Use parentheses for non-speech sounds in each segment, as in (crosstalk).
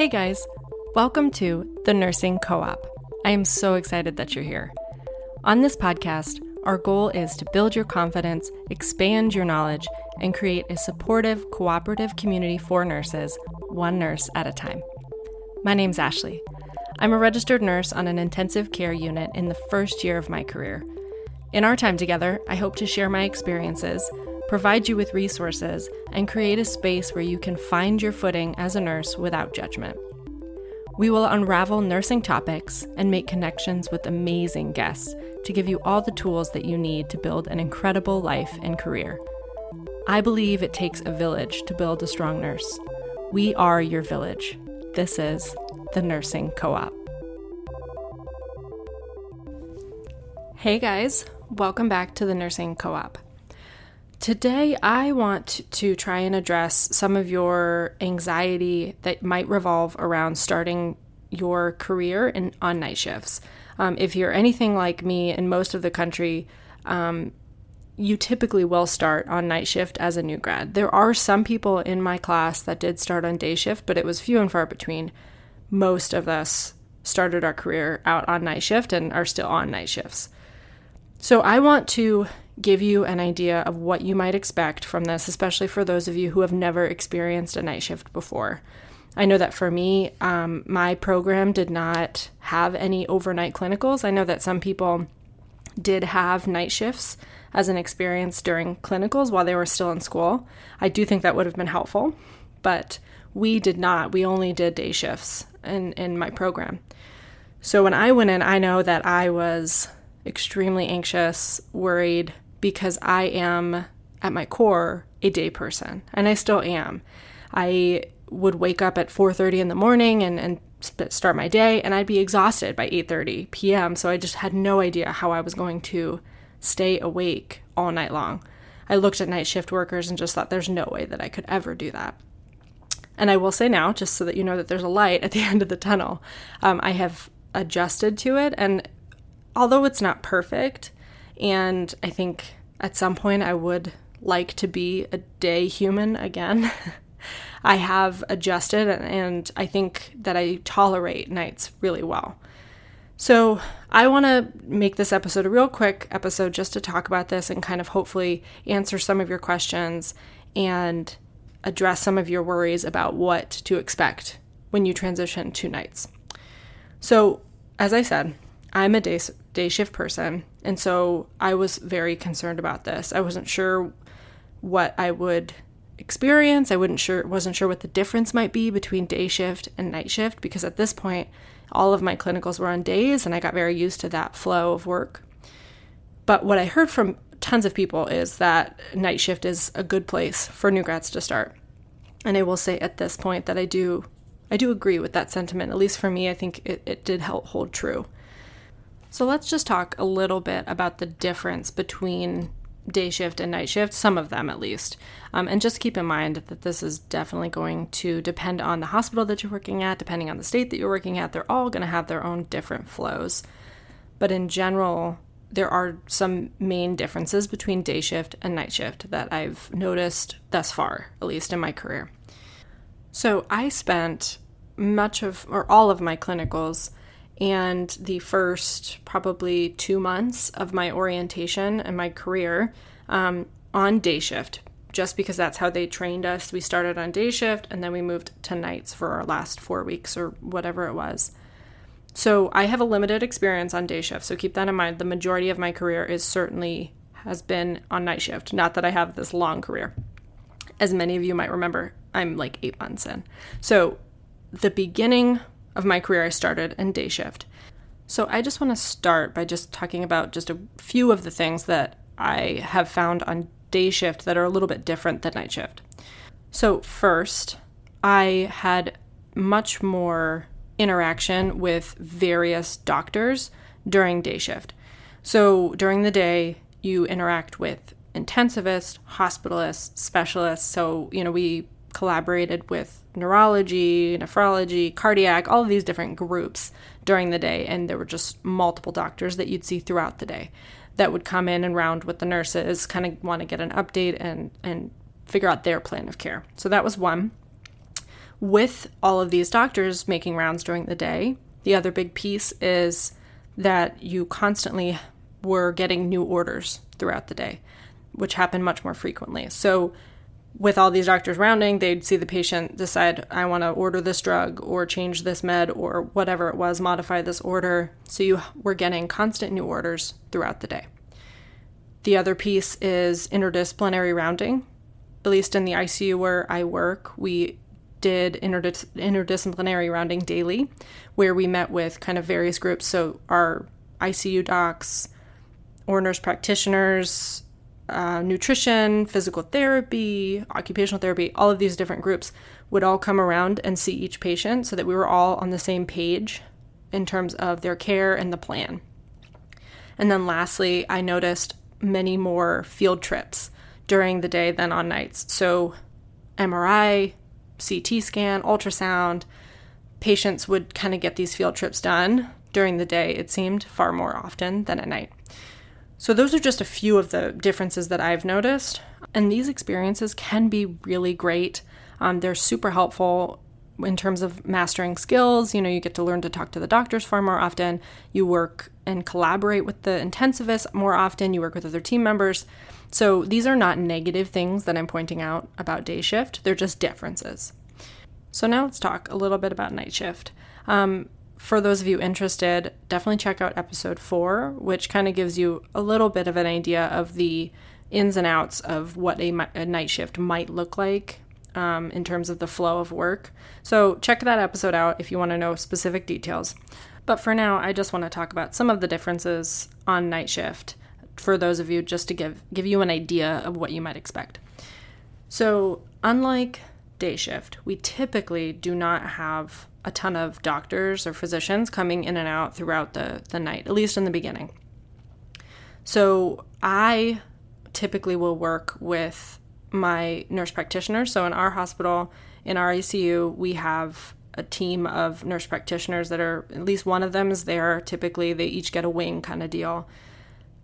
Hey guys, welcome to the Nursing Co op. I am so excited that you're here. On this podcast, our goal is to build your confidence, expand your knowledge, and create a supportive, cooperative community for nurses, one nurse at a time. My name's Ashley. I'm a registered nurse on an intensive care unit in the first year of my career. In our time together, I hope to share my experiences, provide you with resources, and create a space where you can find your footing as a nurse without judgment. We will unravel nursing topics and make connections with amazing guests to give you all the tools that you need to build an incredible life and career. I believe it takes a village to build a strong nurse. We are your village. This is the Nursing Co op. Hey guys, welcome back to the Nursing Co op. Today, I want to try and address some of your anxiety that might revolve around starting your career in, on night shifts. Um, if you're anything like me in most of the country, um, you typically will start on night shift as a new grad. There are some people in my class that did start on day shift, but it was few and far between. Most of us started our career out on night shift and are still on night shifts. So, I want to give you an idea of what you might expect from this, especially for those of you who have never experienced a night shift before. I know that for me, um, my program did not have any overnight clinicals. I know that some people did have night shifts as an experience during clinicals while they were still in school. I do think that would have been helpful, but we did not. We only did day shifts in, in my program. So when I went in, I know that I was extremely anxious, worried, because I am at my core a day person, and I still am. I would wake up at 4:30 in the morning and, and start my day, and I'd be exhausted by 8:30 p.m. So I just had no idea how I was going to stay awake all night long. I looked at night shift workers and just thought there's no way that I could ever do that. And I will say now, just so that you know that there's a light at the (laughs) end of the tunnel, um, I have adjusted to it. And although it's not perfect, and I think at some point I would like to be a day human again. (laughs) I have adjusted and I think that I tolerate nights really well. So, I want to make this episode a real quick episode just to talk about this and kind of hopefully answer some of your questions and address some of your worries about what to expect when you transition to nights. So, as I said, I'm a day, day shift person, and so I was very concerned about this. I wasn't sure what I would experience. I wouldn't sure wasn't sure what the difference might be between day shift and night shift because at this point all of my clinicals were on days and I got very used to that flow of work. But what I heard from tons of people is that night shift is a good place for new grads to start. And I will say at this point that I do I do agree with that sentiment. At least for me, I think it, it did help hold true. So let's just talk a little bit about the difference between day shift and night shift, some of them at least. Um, and just keep in mind that this is definitely going to depend on the hospital that you're working at, depending on the state that you're working at. They're all going to have their own different flows. But in general, there are some main differences between day shift and night shift that I've noticed thus far, at least in my career. So I spent much of, or all of my clinicals and the first probably two months of my orientation and my career um, on day shift, just because that's how they trained us. We started on day shift and then we moved to nights for our last four weeks or whatever it was. So I have a limited experience on day shift, so keep that in mind. The majority of my career is certainly has been on night shift. Not that I have this long career. As many of you might remember, I'm like eight months in. So the beginning of my career, I started in day shift. So I just want to start by just talking about just a few of the things that I have found on day shift that are a little bit different than night shift. So, first, I had much more interaction with various doctors during day shift. So, during the day, you interact with intensivists, hospitalists, specialists. So, you know, we collaborated with neurology, nephrology, cardiac, all of these different groups during the day. And there were just multiple doctors that you'd see throughout the day that would come in and round with the nurses, kind of want to get an update and, and figure out their plan of care. So that was one. with all of these doctors making rounds during the day, the other big piece is that you constantly were getting new orders throughout the day, which happened much more frequently. So, with all these doctors rounding, they'd see the patient decide, I want to order this drug or change this med or whatever it was, modify this order. So, you were getting constant new orders throughout the day. The other piece is interdisciplinary rounding. At least in the ICU where I work, we did interdis- interdisciplinary rounding daily, where we met with kind of various groups. So, our ICU docs, or nurse practitioners, uh, nutrition, physical therapy, occupational therapy, all of these different groups would all come around and see each patient so that we were all on the same page in terms of their care and the plan. And then lastly, I noticed many more field trips during the day than on nights. So, MRI, CT scan, ultrasound, patients would kind of get these field trips done during the day, it seemed, far more often than at night. So, those are just a few of the differences that I've noticed. And these experiences can be really great. Um, they're super helpful in terms of mastering skills. You know, you get to learn to talk to the doctors far more often. You work and collaborate with the intensivists more often. You work with other team members. So, these are not negative things that I'm pointing out about day shift, they're just differences. So, now let's talk a little bit about night shift. Um, for those of you interested, definitely check out episode four, which kind of gives you a little bit of an idea of the ins and outs of what a, a night shift might look like um, in terms of the flow of work. So, check that episode out if you want to know specific details. But for now, I just want to talk about some of the differences on night shift for those of you just to give give you an idea of what you might expect. So, unlike day shift, we typically do not have a ton of doctors or physicians coming in and out throughout the, the night, at least in the beginning. So, I typically will work with my nurse practitioner. So, in our hospital, in our ICU, we have a team of nurse practitioners that are at least one of them is there. Typically, they each get a wing kind of deal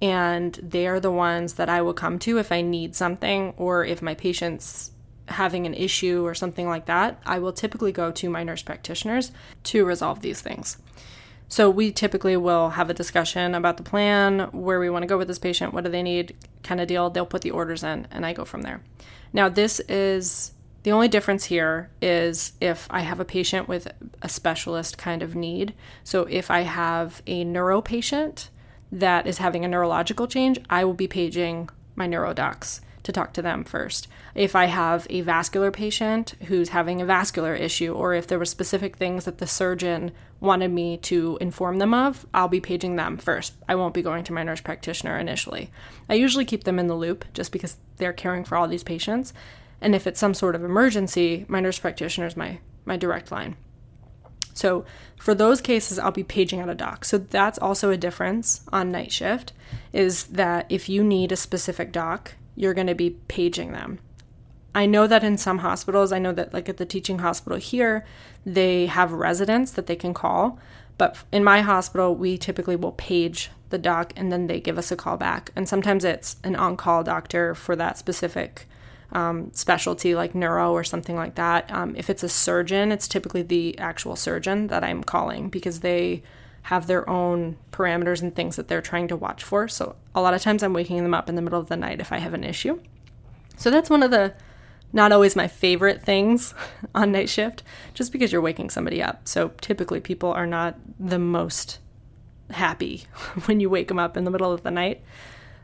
and they are the ones that I will come to if I need something or if my patient's having an issue or something like that. I will typically go to my nurse practitioners to resolve these things. So we typically will have a discussion about the plan, where we want to go with this patient, what do they need, kind of deal. They'll put the orders in and I go from there. Now, this is the only difference here is if I have a patient with a specialist kind of need. So if I have a neuro patient, that is having a neurological change, I will be paging my neurodocs to talk to them first. If I have a vascular patient who's having a vascular issue, or if there were specific things that the surgeon wanted me to inform them of, I'll be paging them first. I won't be going to my nurse practitioner initially. I usually keep them in the loop just because they're caring for all these patients. And if it's some sort of emergency, my nurse practitioner is my, my direct line. So for those cases, I'll be paging out a doc. So that's also a difference on night shift is that if you need a specific doc, you're going to be paging them. I know that in some hospitals, I know that like at the teaching hospital here, they have residents that they can call. But in my hospital, we typically will page the doc and then they give us a call back. And sometimes it's an on call doctor for that specific um, specialty like neuro or something like that. Um, if it's a surgeon, it's typically the actual surgeon that I'm calling because they have their own parameters and things that they're trying to watch for. So a lot of times I'm waking them up in the middle of the night if I have an issue. So that's one of the not always my favorite things (laughs) on night shift, just because you're waking somebody up. So typically people are not the most happy (laughs) when you wake them up in the middle of the night.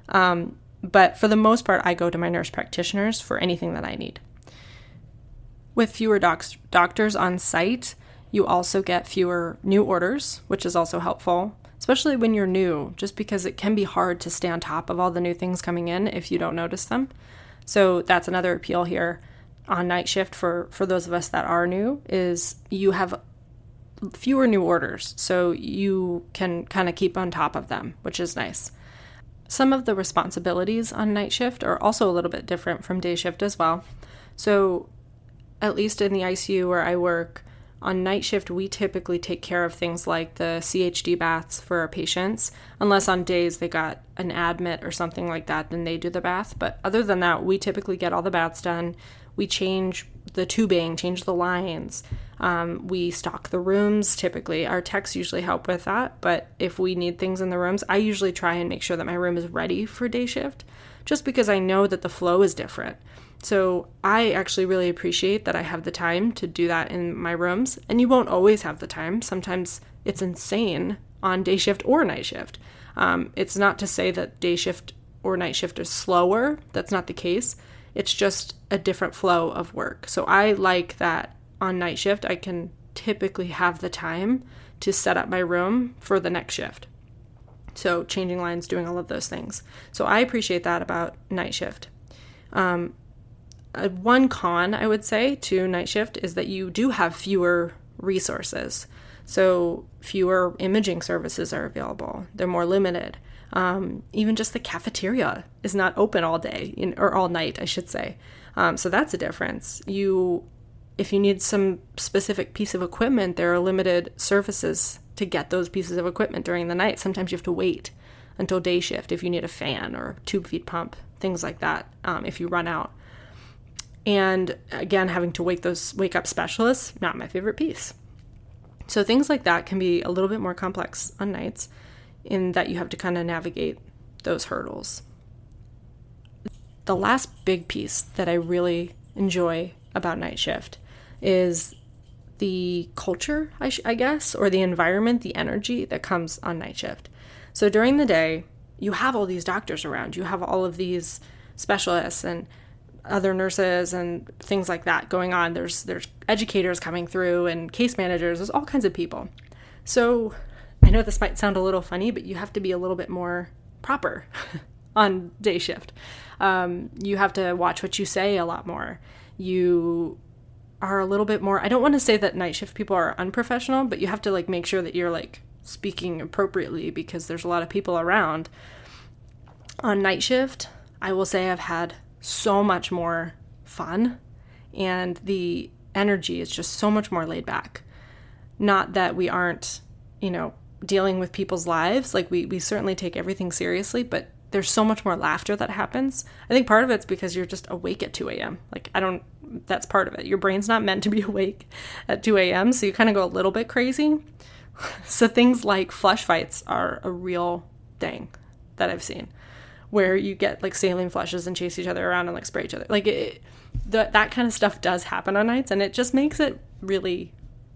Um, but for the most part, I go to my nurse practitioners for anything that I need. With fewer docs- doctors on site, you also get fewer new orders, which is also helpful, especially when you're new, just because it can be hard to stay on top of all the new things coming in if you don't notice them. So that's another appeal here on night shift for for those of us that are new is you have fewer new orders, so you can kind of keep on top of them, which is nice. Some of the responsibilities on night shift are also a little bit different from day shift as well. So, at least in the ICU where I work, on night shift, we typically take care of things like the CHG baths for our patients, unless on days they got an admit or something like that, then they do the bath. But other than that, we typically get all the baths done. We change the tubing, change the lines. Um, we stock the rooms typically. Our techs usually help with that, but if we need things in the rooms, I usually try and make sure that my room is ready for day shift just because I know that the flow is different. So I actually really appreciate that I have the time to do that in my rooms. And you won't always have the time. Sometimes it's insane on day shift or night shift. Um, it's not to say that day shift or night shift is slower. That's not the case. It's just a different flow of work. So I like that on night shift, I can typically have the time to set up my room for the next shift. So changing lines, doing all of those things. So I appreciate that about night shift. Um, uh, one con I would say to night shift is that you do have fewer resources. So fewer imaging services are available. They're more limited. Um, even just the cafeteria is not open all day in, or all night, I should say. Um, so that's a difference. You, if you need some specific piece of equipment, there are limited services to get those pieces of equipment during the night. Sometimes you have to wait until day shift if you need a fan or tube feed pump, things like that. Um, if you run out, and again, having to wake those wake up specialists, not my favorite piece. So things like that can be a little bit more complex on nights in that you have to kind of navigate those hurdles. The last big piece that I really enjoy about night shift is the culture, I, sh- I guess, or the environment, the energy that comes on night shift. So during the day, you have all these doctors around, you have all of these specialists and other nurses and things like that going on. There's there's educators coming through and case managers. There's all kinds of people. So I know this might sound a little funny, but you have to be a little bit more proper (laughs) on day shift. Um, you have to watch what you say a lot more. You are a little bit more. I don't want to say that night shift people are unprofessional, but you have to like make sure that you're like speaking appropriately because there's a lot of people around. On night shift, I will say I've had so much more fun and the energy is just so much more laid back. Not that we aren't, you know, dealing with people's lives. Like we we certainly take everything seriously, but there's so much more laughter that happens. I think part of it's because you're just awake at 2 a.m. Like I don't that's part of it. Your brain's not meant to be (laughs) awake at 2 a.m., so you kind of go a little bit crazy. (laughs) so things like flush fights are a real thing that I've seen where you get like saline flushes and chase each other around and like spray each other. Like it, that kind of stuff does happen on nights, and it just makes it really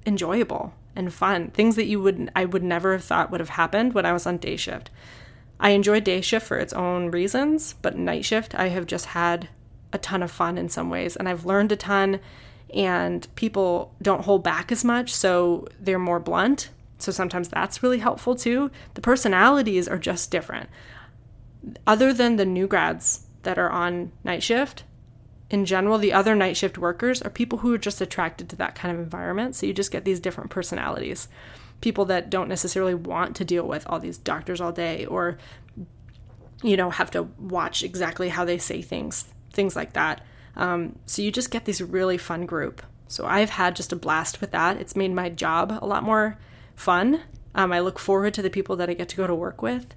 enjoyable and fun. Things that you would I would never have thought would have happened when I was on day shift. I enjoy day shift for its own reasons, but night shift I have just had a ton of fun in some ways, and I've learned a ton. And people don't hold back as much, so they're more blunt. So sometimes that's really helpful too. The personalities are just different other than the new grads that are on night shift, in general, the other night shift workers are people who are just attracted to that kind of environment. So you just get these different personalities. People that don't necessarily want to deal with all these doctors all day or, you know, have to watch exactly how they say things, things like that. Um, so you just get this really fun group. So I've had just a blast with that. It's made my job a lot more fun. Um, I look forward to the people that I get to go to work with.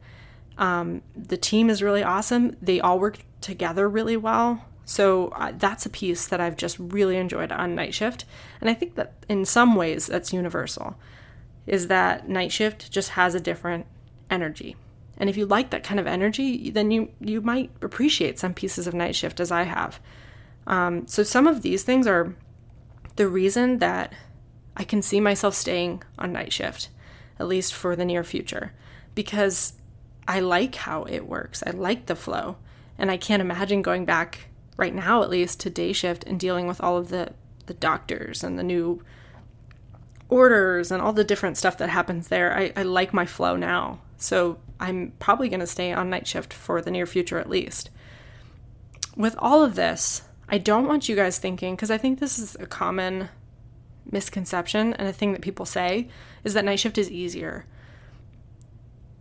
Um, the team is really awesome. They all work together really well. So uh, that's a piece that I've just really enjoyed on night shift. And I think that in some ways that's universal, is that night shift just has a different energy. And if you like that kind of energy, then you, you might appreciate some pieces of night shift as I have. Um, so some of these things are the reason that I can see myself staying on night shift, at least for the near future, because I like how it works. I like the flow. And I can't imagine going back right now at least to day shift and dealing with all of the the doctors and the new orders and all the different stuff that happens there. I, I like my flow now. So I'm probably going to stay on night shift for the near future at least. With all of this, I don't want you guys thinking, because I think this is a common misconception and a thing that people say, is that night shift is easier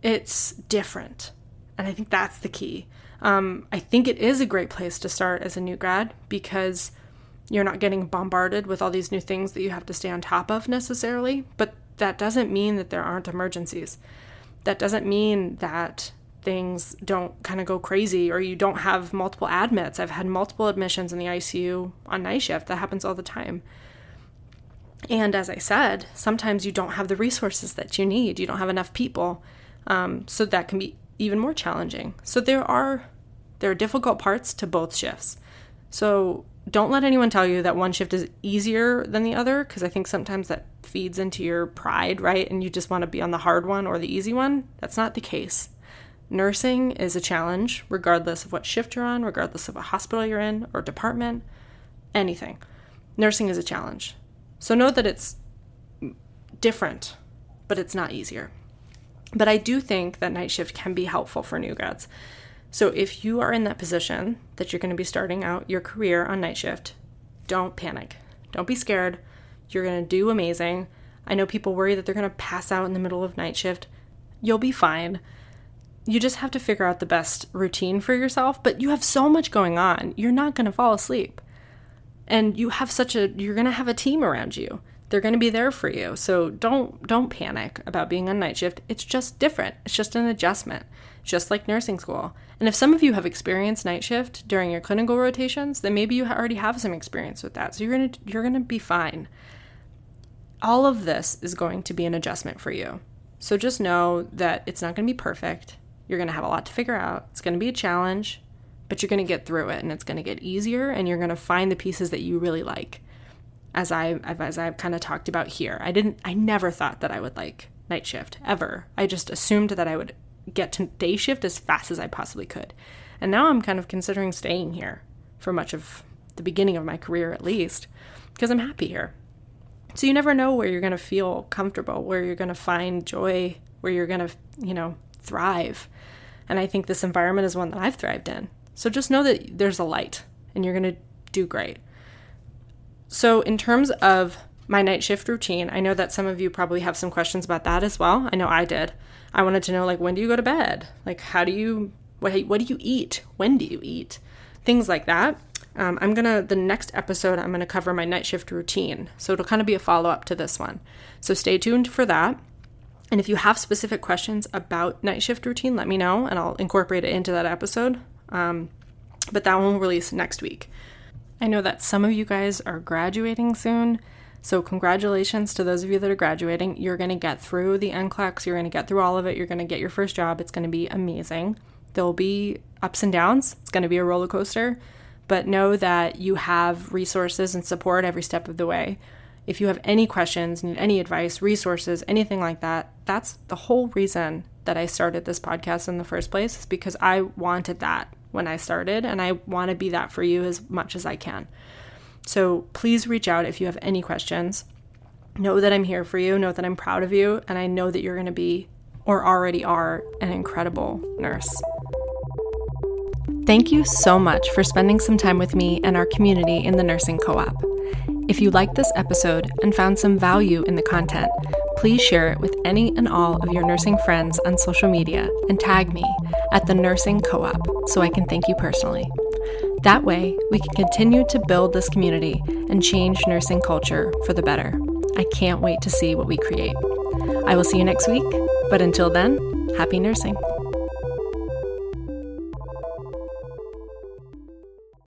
it's different. And I think that's the key. Um, I think it is a great place to start as a new grad because you're not getting bombarded with all these new things that you have to stay on top of necessarily. But that doesn't mean that there aren't emergencies. That doesn't mean that things don't kind of go crazy or you don't have multiple admits. I've had multiple admissions in the ICU on night shift. That happens all the time. And as I said, sometimes you don't have the resources that you need. You don't have enough people. Um, so that can be even more challenging. So there are there are difficult parts to both shifts. So don't let anyone tell you that one shift is easier than the other because I think sometimes that feeds into your pride, right? And you just want to be on the hard one or the easy one. That's not the case. Nursing is a challenge regardless of what shift you're on, regardless of what hospital you're in or department, anything. Nursing is a challenge. So know that it's different, but it's not easier. But I do think that night shift can be helpful for new grads. So if you are in that position that you're going to be starting out your career on night shift, don't panic. Don't be scared. You're going to do amazing. I know people worry that they're going to pass out in the middle of night shift. You'll be fine. You just have to figure out the best routine for yourself, but you have so much going on. You're not going to fall asleep. And you have such a you're going to have a team around you. They're going to be there for you. So don't don't panic about being on night shift. It's just different. It's just an adjustment, just like nursing school. And if some of you have experienced night shift during your clinical rotations, then maybe you already have some experience with that. So you're going to you're going to be fine. All of this is going to be an adjustment for you. So just know that it's not going to be perfect. You're going to have a lot to figure out. It's going to be a challenge, but you're going to get through it and it's going to get easier and you're going to find the pieces that you really like. As I as I've kind of talked about here. I didn't I never thought that I would like night shift ever. I just assumed that I would get to day shift as fast as I possibly could. And now I'm kind of considering staying here for much of the beginning of my career at least because I'm happy here. So you never know where you're going to feel comfortable, where you're going to find joy, where you're going to, you know, thrive. And I think this environment is one that I've thrived in. So just know that there's a light and you're going to do great. So, in terms of my night shift routine, I know that some of you probably have some questions about that as well. I know I did. I wanted to know like when do you go to bed? Like how do you what what do you eat? When do you eat? Things like that. Um, I'm gonna the next episode I'm gonna cover my night shift routine, so it'll kind of be a follow up to this one. So stay tuned for that. And if you have specific questions about night shift routine, let me know, and I'll incorporate it into that episode. Um, but that one will release next week. I know that some of you guys are graduating soon, so, congratulations to those of you that are graduating. You're going to get through the NCLEX, you're going to get through all of it, you're going to get your first job. It's going to be amazing. There'll be ups and downs, it's going to be a roller coaster, but know that you have resources and support every step of the way. If you have any questions, need any advice, resources, anything like that, that's the whole reason that I started this podcast in the first place, is because I wanted that when I started, and I want to be that for you as much as I can. So please reach out if you have any questions. Know that I'm here for you, know that I'm proud of you, and I know that you're going to be or already are an incredible nurse. Thank you so much for spending some time with me and our community in the Nursing Co op. If you liked this episode and found some value in the content, please share it with any and all of your nursing friends on social media and tag me at the Nursing Co op so I can thank you personally. That way, we can continue to build this community and change nursing culture for the better. I can't wait to see what we create. I will see you next week, but until then, happy nursing.